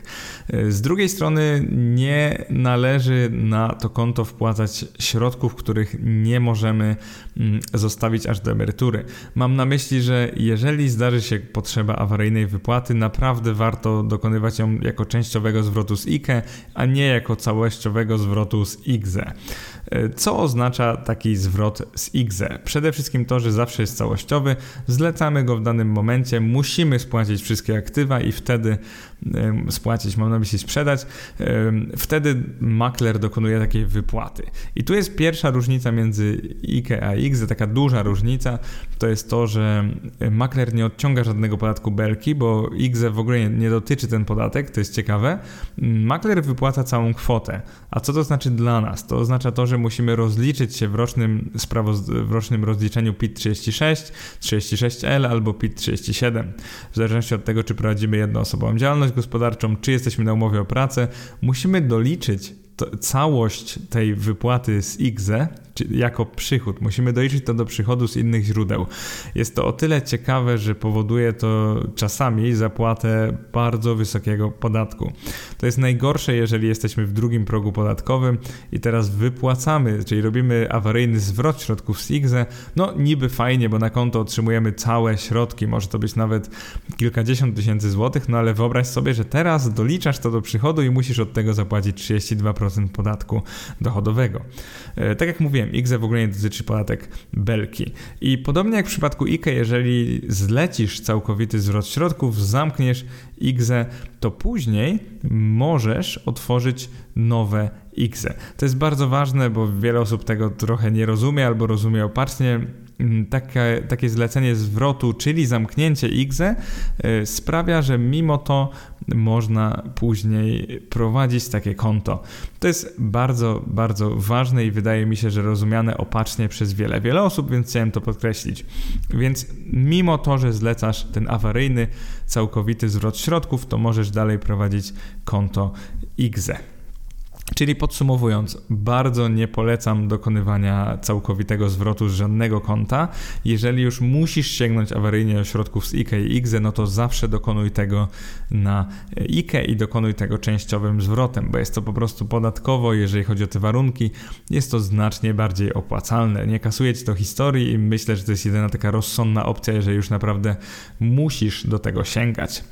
E, z drugiej strony nie należy na to konto wpłacać środków, których nie możemy mm, zostawić aż do emerytury. Mam na myśli, że jeżeli zdarzy się potrzeba awaryjnej wypłaty, naprawdę warto do dokonywać ją jako częściowego zwrotu z IKE, a nie jako całościowego zwrotu z IGZE. Co oznacza taki zwrot z IGZE? Przede wszystkim to, że zawsze jest całościowy, zlecamy go w danym momencie, musimy spłacić wszystkie aktywa i wtedy spłacić, mam na myśli sprzedać, wtedy makler dokonuje takiej wypłaty. I tu jest pierwsza różnica między IKE a IGZE, taka duża różnica, to jest to, że makler nie odciąga żadnego podatku belki, bo IGZE w ogóle nie dotyczy ten podatek, to jest ciekawe. Makler wypłaca całą kwotę. A co to znaczy dla nas? To oznacza to, że musimy rozliczyć się w rocznym, w rocznym rozliczeniu PIT 36, 36L albo PIT 37. W zależności od tego, czy prowadzimy jednoosobową działalność gospodarczą, czy jesteśmy na umowie o pracę, musimy doliczyć całość tej wypłaty z IGZE jako przychód. Musimy doliczyć to do przychodu z innych źródeł. Jest to o tyle ciekawe, że powoduje to czasami zapłatę bardzo wysokiego podatku. To jest najgorsze, jeżeli jesteśmy w drugim progu podatkowym i teraz wypłacamy, czyli robimy awaryjny zwrot środków z IGZE. No niby fajnie, bo na konto otrzymujemy całe środki, może to być nawet kilkadziesiąt tysięcy złotych, no ale wyobraź sobie, że teraz doliczasz to do przychodu i musisz od tego zapłacić 32% podatku dochodowego. E, tak jak mówiłem, IGZE w ogóle nie dotyczy podatek belki. I podobnie jak w przypadku IKE, jeżeli zlecisz całkowity zwrot środków, zamkniesz IGZE, to później możesz otworzyć nowe IGZE. To jest bardzo ważne, bo wiele osób tego trochę nie rozumie albo rozumie opacznie. Mm, takie, takie zlecenie zwrotu, czyli zamknięcie IGZE, y, sprawia, że mimo to można później prowadzić takie konto. To jest bardzo, bardzo ważne i wydaje mi się, że rozumiane opacznie przez wiele, wiele osób, więc chciałem to podkreślić. Więc mimo to, że zlecasz ten awaryjny, całkowity zwrot środków, to możesz dalej prowadzić konto IGZE. Czyli podsumowując, bardzo nie polecam dokonywania całkowitego zwrotu z żadnego konta. Jeżeli już musisz sięgnąć awaryjnie do środków z IKE i IGZE, no to zawsze dokonuj tego na IKE i dokonuj tego częściowym zwrotem, bo jest to po prostu podatkowo, jeżeli chodzi o te warunki, jest to znacznie bardziej opłacalne. Nie kasuje ci to historii i myślę, że to jest jedyna taka rozsądna opcja, jeżeli już naprawdę musisz do tego sięgać.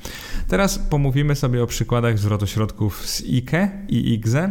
Teraz pomówimy sobie o przykładach zwrotu środków z IKE i IGZE.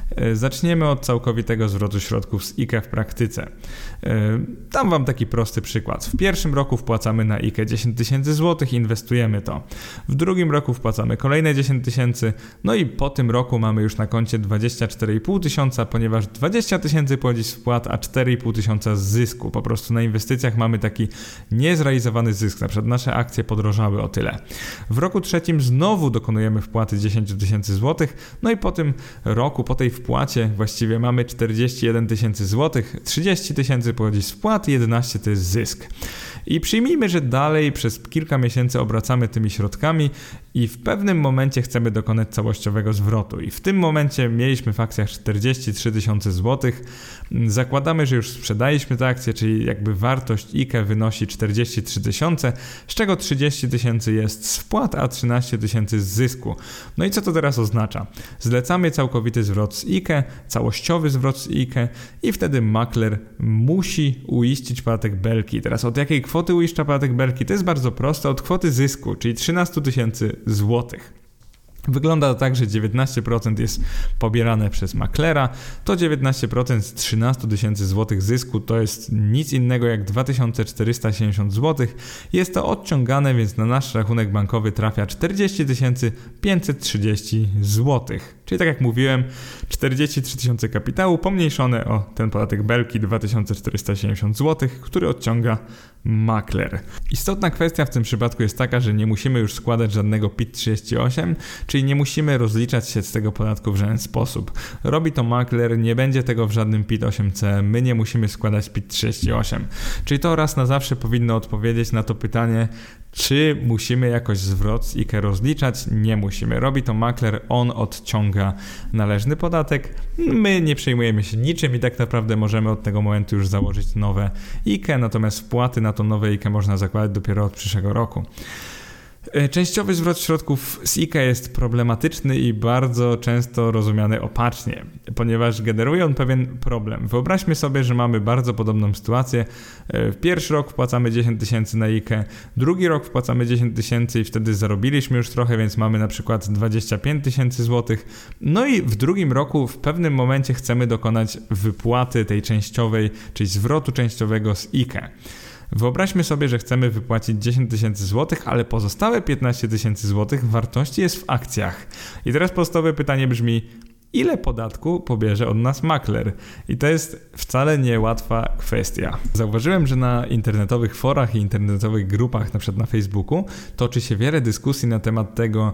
zaczniemy od całkowitego zwrotu środków z IKE w praktyce. E, dam Wam taki prosty przykład. W pierwszym roku wpłacamy na IKE 10 tysięcy złotych, inwestujemy to. W drugim roku wpłacamy kolejne 10 tysięcy, no i po tym roku mamy już na koncie 24,5 tysiąca, ponieważ 20 tysięcy pochodzi z wpłat, a 4,5 tysiąca z zysku. Po prostu na inwestycjach mamy taki niezrealizowany zysk, na przykład nasze akcje podrożały o tyle. W roku trzecim znowu dokonujemy wpłaty 10 tysięcy złotych, no i po tym roku, po tej wpłacie właściwie mamy 41 tysięcy złotych, 30 tysięcy pochodzi z wpłat, 11 to jest zysk. I przyjmijmy, że dalej przez kilka miesięcy obracamy tymi środkami i w pewnym momencie chcemy dokonać całościowego zwrotu. I w tym momencie mieliśmy w akcjach 43 tysiące złotych. Zakładamy, że już sprzedaliśmy te akcje, czyli jakby wartość IKE wynosi 43 tysiące, z czego 30 tysięcy jest z wpłat, a 13 tysięcy z zysku. No i co to teraz oznacza? Zlecamy całkowity zwrot z IKE, całościowy zwrot z IKE i wtedy makler musi uiścić podatek belki. Teraz od jakiej kwoty uiszcza podatek belki? To jest bardzo proste, od kwoty zysku, czyli 13 tysięcy złotych. Wygląda to tak, że 19% jest pobierane przez maklera, to 19% z 13 tysięcy złotych zysku to jest nic innego jak 2470 zł. Jest to odciągane, więc na nasz rachunek bankowy trafia 40 530 złotych Czyli tak jak mówiłem, 43 tysiące kapitału pomniejszone o ten podatek belki 2470 zł, który odciąga makler. Istotna kwestia w tym przypadku jest taka, że nie musimy już składać żadnego PIT-38, czyli nie musimy rozliczać się z tego podatku w żaden sposób. Robi to makler, nie będzie tego w żadnym PIT-8C, my nie musimy składać PIT-38. Czyli to raz na zawsze powinno odpowiedzieć na to pytanie, czy musimy jakoś zwrot z IKE rozliczać? Nie musimy. Robi to makler, on odciąga należny podatek. My nie przejmujemy się niczym i tak naprawdę możemy od tego momentu już założyć nowe IKE, natomiast wpłaty na to nowe IKE można zakładać dopiero od przyszłego roku. E, częściowy zwrot środków z IKE jest problematyczny i bardzo często rozumiany opacznie, ponieważ generuje on pewien problem. Wyobraźmy sobie, że mamy bardzo podobną sytuację. E, w pierwszy rok wpłacamy 10 tysięcy na IKE, drugi rok wpłacamy 10 tysięcy i wtedy zarobiliśmy już trochę, więc mamy na przykład 25 tysięcy złotych. No i w drugim roku w pewnym momencie chcemy dokonać wypłaty tej częściowej, czyli zwrotu częściowego z IKE. Wyobraźmy sobie, że chcemy wypłacić 10 tysięcy złotych, ale pozostałe 15 tysięcy złotych wartości jest w akcjach. I teraz podstawowe pytanie brzmi, ile podatku pobierze od nas makler. I to jest wcale niełatwa kwestia. Zauważyłem, że na internetowych forach i internetowych grupach, na przykład na Facebooku, toczy się wiele dyskusji na temat tego,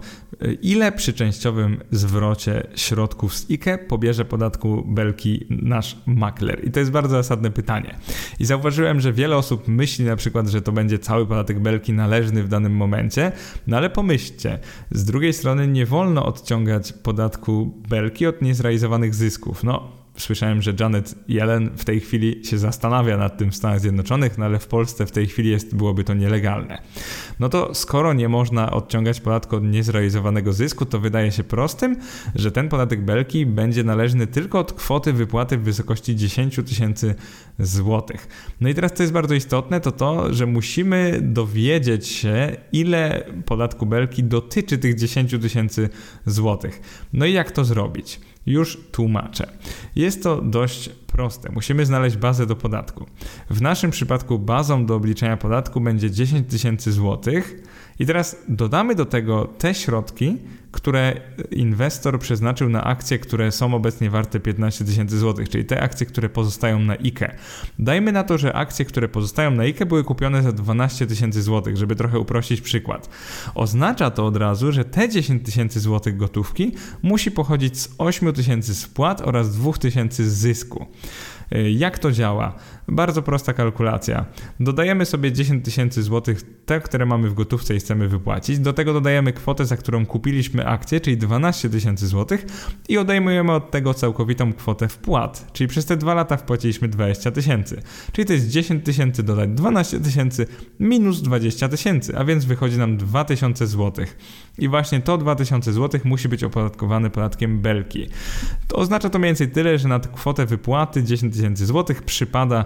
ile przy częściowym zwrocie środków z IKE pobierze podatku belki nasz makler. I to jest bardzo zasadne pytanie. I zauważyłem, że wiele osób myśli na przykład, że to będzie cały podatek belki należny w danym momencie, no ale pomyślcie, z drugiej strony nie wolno odciągać podatku belki od niezrealizowanych zysków. No, słyszałem, że Janet Yellen w tej chwili się zastanawia nad tym w Stanach Zjednoczonych, no ale w Polsce w tej chwili jest, byłoby to nielegalne. No to skoro nie można odciągać podatku od niezrealizowanego zysku, to wydaje się prostym, że ten podatek belki będzie należny tylko od kwoty wypłaty w wysokości 10 tysięcy złotych. No i teraz co jest bardzo istotne, to to, że musimy dowiedzieć się, ile podatku belki dotyczy tych 10 tysięcy złotych. No i jak to zrobić? Już tłumaczę. Jest to dość proste. Musimy znaleźć bazę do podatku. W naszym przypadku bazą do obliczenia podatku będzie 10 tysięcy złotych i teraz dodamy do tego te środki, które inwestor przeznaczył na akcje, które są obecnie warte 15 tysięcy złotych, czyli te akcje, które pozostają na IKE. Dajmy na to, że akcje, które pozostają na IKE były kupione za 12 tysięcy złotych, żeby trochę uprościć przykład. Oznacza to od razu, że te 10 tysięcy złotych gotówki musi pochodzić z 8 tysięcy spłat oraz 2 tysięcy zysku. Y, jak to działa? Bardzo prosta kalkulacja. Dodajemy sobie 10 tysięcy złotych, te, które mamy w gotówce i chcemy wypłacić. Do tego dodajemy kwotę, za którą kupiliśmy akcję, czyli 12 tysięcy złotych i odejmujemy od tego całkowitą kwotę wpłat. Czyli przez te dwa lata wpłaciliśmy 20 tysięcy. Czyli to jest 10 tysięcy dodać 12 tysięcy minus 20 tysięcy, a więc wychodzi nam 2000 złotych. I właśnie to 2000 złotych musi być opodatkowane podatkiem belki. To oznacza to mniej więcej tyle, że na kwotę wypłaty 10 tysięcy złotych przypada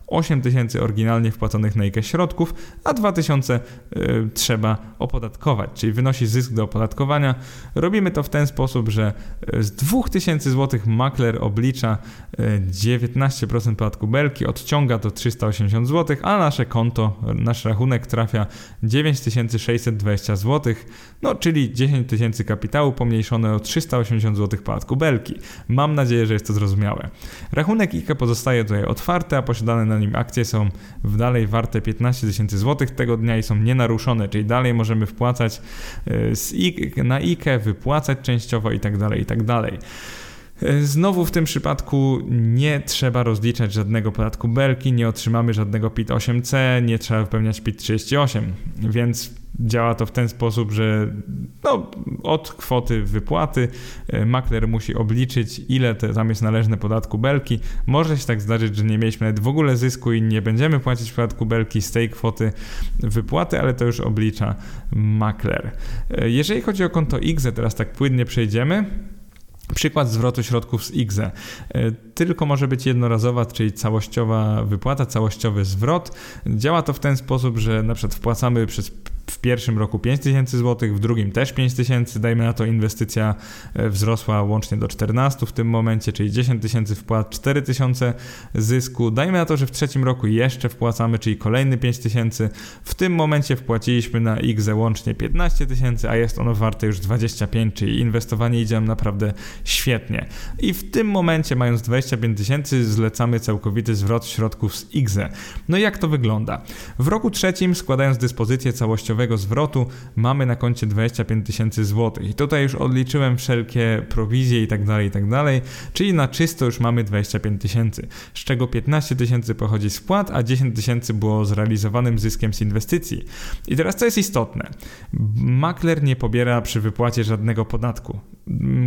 8 tysięcy oryginalnie wpłaconych na IKE środków, a 2 tysiące y, trzeba opodatkować, czyli wynosi zysk do opodatkowania. Robimy to w ten sposób, że y, z 2 tysięcy złotych makler oblicza 19% y, podatku belki, odciąga to 380 zł, a nasze konto, nasz rachunek trafia 9620 zł, no czyli 10 tysięcy kapitału pomniejszone o 380 zł podatku belki. Mam nadzieję, że jest to zrozumiałe. Rachunek IKE pozostaje tutaj otwarty, a posiadane na nim akcje są w dalej warte 15 tysięcy złotych tego dnia i są nienaruszone, czyli dalej możemy wpłacać e, na IKE, wypłacać częściowo i tak dalej, i tak dalej. E, znowu w tym przypadku nie trzeba rozliczać żadnego podatku belki, nie otrzymamy żadnego PIT-8C, nie trzeba wypełniać PIT-38, więc działa to w ten sposób, że no, od kwoty wypłaty e, makler musi obliczyć, ile te, tam jest należne podatku belki. Może się tak zdarzyć, że nie mieliśmy nawet w ogóle zysku i nie będziemy płacić podatku belki z tej kwoty wypłaty, ale to już oblicza makler. E, jeżeli chodzi o konto IGZE, teraz tak płynnie przejdziemy. Przykład zwrotu środków z IGZE. Tylko może być jednorazowa, czyli całościowa wypłata, całościowy zwrot. Działa to w ten sposób, że na przykład wpłacamy przez w pierwszym roku 5000 zł, w drugim też 5000, dajmy na to inwestycja e, wzrosła łącznie do 14 w tym momencie, czyli 10 tysięcy wpłat, 4000 zysku, dajmy na to, że w trzecim roku jeszcze wpłacamy, czyli kolejny 5000, w tym momencie wpłaciliśmy na XE łącznie 15 tysięcy, a jest ono warte już 25, czyli inwestowanie idzie nam naprawdę świetnie. I w tym momencie, mając 25 tysięcy, zlecamy całkowity zwrot środków z XE. No i jak to wygląda? W roku trzecim, składając dyspozycję zwrotu, mamy na koncie 25 tysięcy złotych. I tutaj już odliczyłem wszelkie prowizje i tak dalej, i tak dalej, czyli na czysto już mamy 25 tysięcy, z czego 15 tysięcy pochodzi z płat, a 10 tysięcy było zrealizowanym zyskiem z inwestycji. I teraz co jest istotne? Makler nie pobiera przy wypłacie żadnego podatku.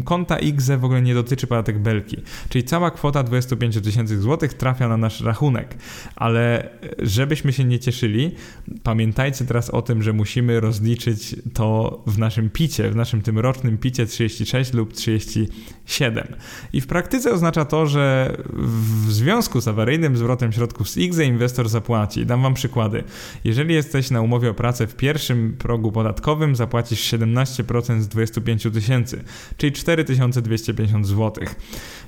Konta IGZE w ogóle nie dotyczy podatek belki, czyli cała kwota 25 tysięcy złotych trafia na nasz rachunek, ale żebyśmy się nie cieszyli, pamiętajcie teraz o tym, że musimy rozliczyć to w naszym picie, w naszym tym rocznym picie 36 lub 37. I w praktyce oznacza to, że w związku z awaryjnym zwrotem środków z IGZE inwestor zapłaci. Dam wam przykłady. Jeżeli jesteś na umowie o pracę w pierwszym progu podatkowym, zapłacisz 17% z 25 tysięcy, czyli 4250 zł.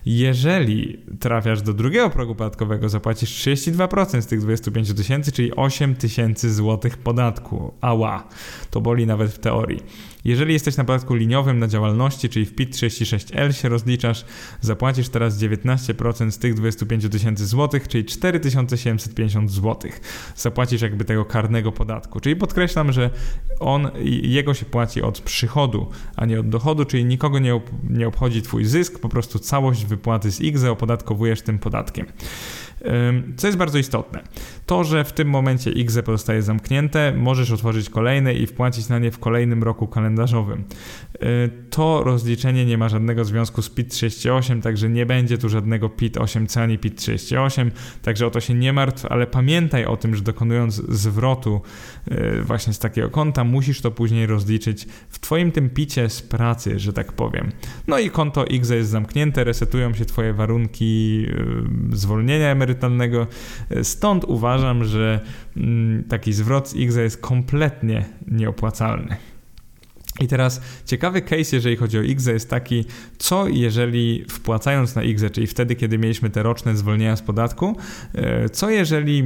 Jeżeli trafiasz do drugiego progu podatkowego, zapłacisz 32% z tych 25 tysięcy, czyli 8 tysięcy złotych podatku. Ała, to boli nawet w teorii. Jeżeli jesteś na podatku liniowym na działalności, czyli w PIT-36L się rozliczasz, zapłacisz teraz 19% z tych 25 tysięcy złotych, czyli 4750 złotych. Zapłacisz jakby tego karnego podatku. Czyli podkreślam, że on, jego się płaci od przychodu, a nie od dochodu, czyli nikogo nie, nie obchodzi twój zysk, po prostu całość wypłaty z IGZE opodatkowujesz tym podatkiem. Co jest bardzo istotne, to, że w tym momencie IGZE pozostaje zamknięte, możesz otworzyć kolejne i wpłacić na nie w kolejnym roku kalendarzowym. To rozliczenie nie ma żadnego związku z PIT-38, także nie będzie tu żadnego PIT-8C ani PIT-38, także o to się nie martw, ale pamiętaj o tym, że dokonując zwrotu właśnie z takiego konta, musisz to później rozliczyć w Twoim tym picie z pracy, że tak powiem. No i konto IGZE jest zamknięte, resetują się Twoje warunki zwolnienia emerytalnego, Stąd uważam, że mm, taki zwrot z IGZE jest kompletnie nieopłacalny. I teraz ciekawy case, jeżeli chodzi o IGZE, jest taki, co jeżeli wpłacając na IGZE, czyli wtedy, kiedy mieliśmy te roczne zwolnienia z podatku, e, co jeżeli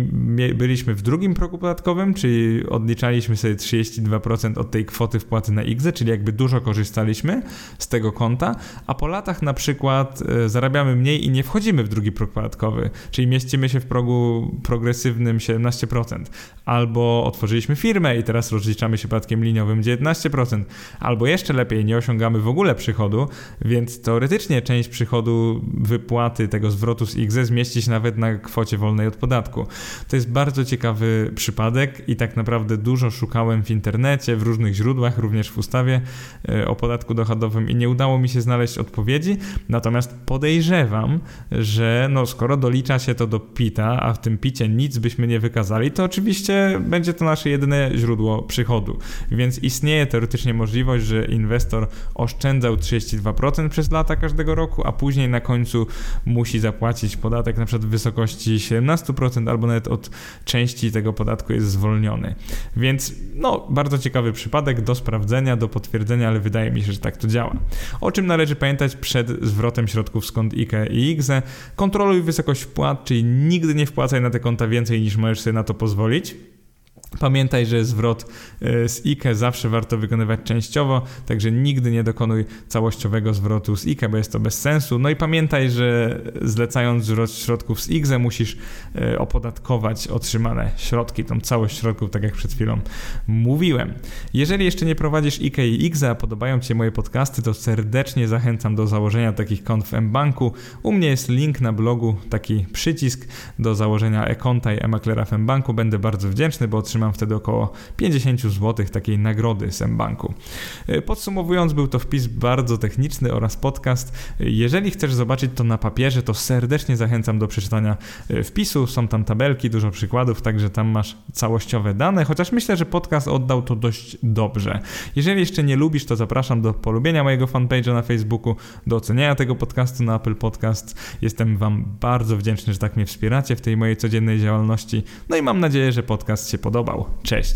byliśmy w drugim progu podatkowym, czyli odliczaliśmy sobie 32% od tej kwoty wpłaty na IGZE, czyli jakby dużo korzystaliśmy z tego konta, a po latach na przykład e, zarabiamy mniej i nie wchodzimy w drugi próg podatkowy, czyli mieścimy się w progu progresywnym 17%, albo otworzyliśmy firmę i teraz rozliczamy się podatkiem liniowym 19%, albo jeszcze lepiej, nie osiągamy w ogóle przychodu, więc teoretycznie część przychodu wypłaty tego zwrotu z XZ zmieści się nawet na kwocie wolnej od podatku. To jest bardzo ciekawy przypadek i tak naprawdę dużo szukałem w internecie, w różnych źródłach, również w ustawie e, o podatku dochodowym i nie udało mi się znaleźć odpowiedzi, natomiast podejrzewam, że no skoro dolicza się to do PITA, a w tym PITie nic byśmy nie wykazali, to oczywiście będzie to nasze jedyne źródło przychodu, więc istnieje teoretycznie możliwość możliwość, że inwestor oszczędzał 32% przez lata każdego roku, a później na końcu musi zapłacić podatek na przykład w wysokości 17% albo nawet od części tego podatku jest zwolniony. Więc no, bardzo ciekawy przypadek do sprawdzenia, do potwierdzenia, ale wydaje mi się, że tak to działa. O czym należy pamiętać przed zwrotem środków kont IKE i IGZE? Kontroluj wysokość wpłat, czyli nigdy nie wpłacaj na te konta więcej niż możesz sobie na to pozwolić. Pamiętaj, że zwrot e, z IKE zawsze warto wykonywać częściowo, także nigdy nie dokonuj całościowego zwrotu z IKE, bo jest to bez sensu. No i pamiętaj, że zlecając zwrot środków z IGZE musisz e, opodatkować otrzymane środki, tą całość środków, tak jak przed chwilą mówiłem. Jeżeli jeszcze nie prowadzisz IKE i IGZE, a podobają Ci moje podcasty, to serdecznie zachęcam do założenia takich kont w mBanku. U mnie jest link na blogu, taki przycisk do założenia e-konta i e-maklera w mBanku. Będę bardzo wdzięczny, bo otrzymam otrzymam wtedy około 50 zł takiej nagrody z mBanku. E, podsumowując, był to wpis bardzo techniczny oraz podcast. E, jeżeli chcesz zobaczyć to na papierze, to serdecznie zachęcam do przeczytania e, wpisu. Są tam tabelki, dużo przykładów, także tam masz całościowe dane, chociaż myślę, że podcast oddał to dość dobrze. Jeżeli jeszcze nie lubisz, to zapraszam do polubienia mojego fanpage'a na Facebooku, do oceniania tego podcastu na Apple Podcast. Jestem Wam bardzo wdzięczny, że tak mnie wspieracie w tej mojej codziennej działalności. No i mam nadzieję, że podcast się podoba. Cześć.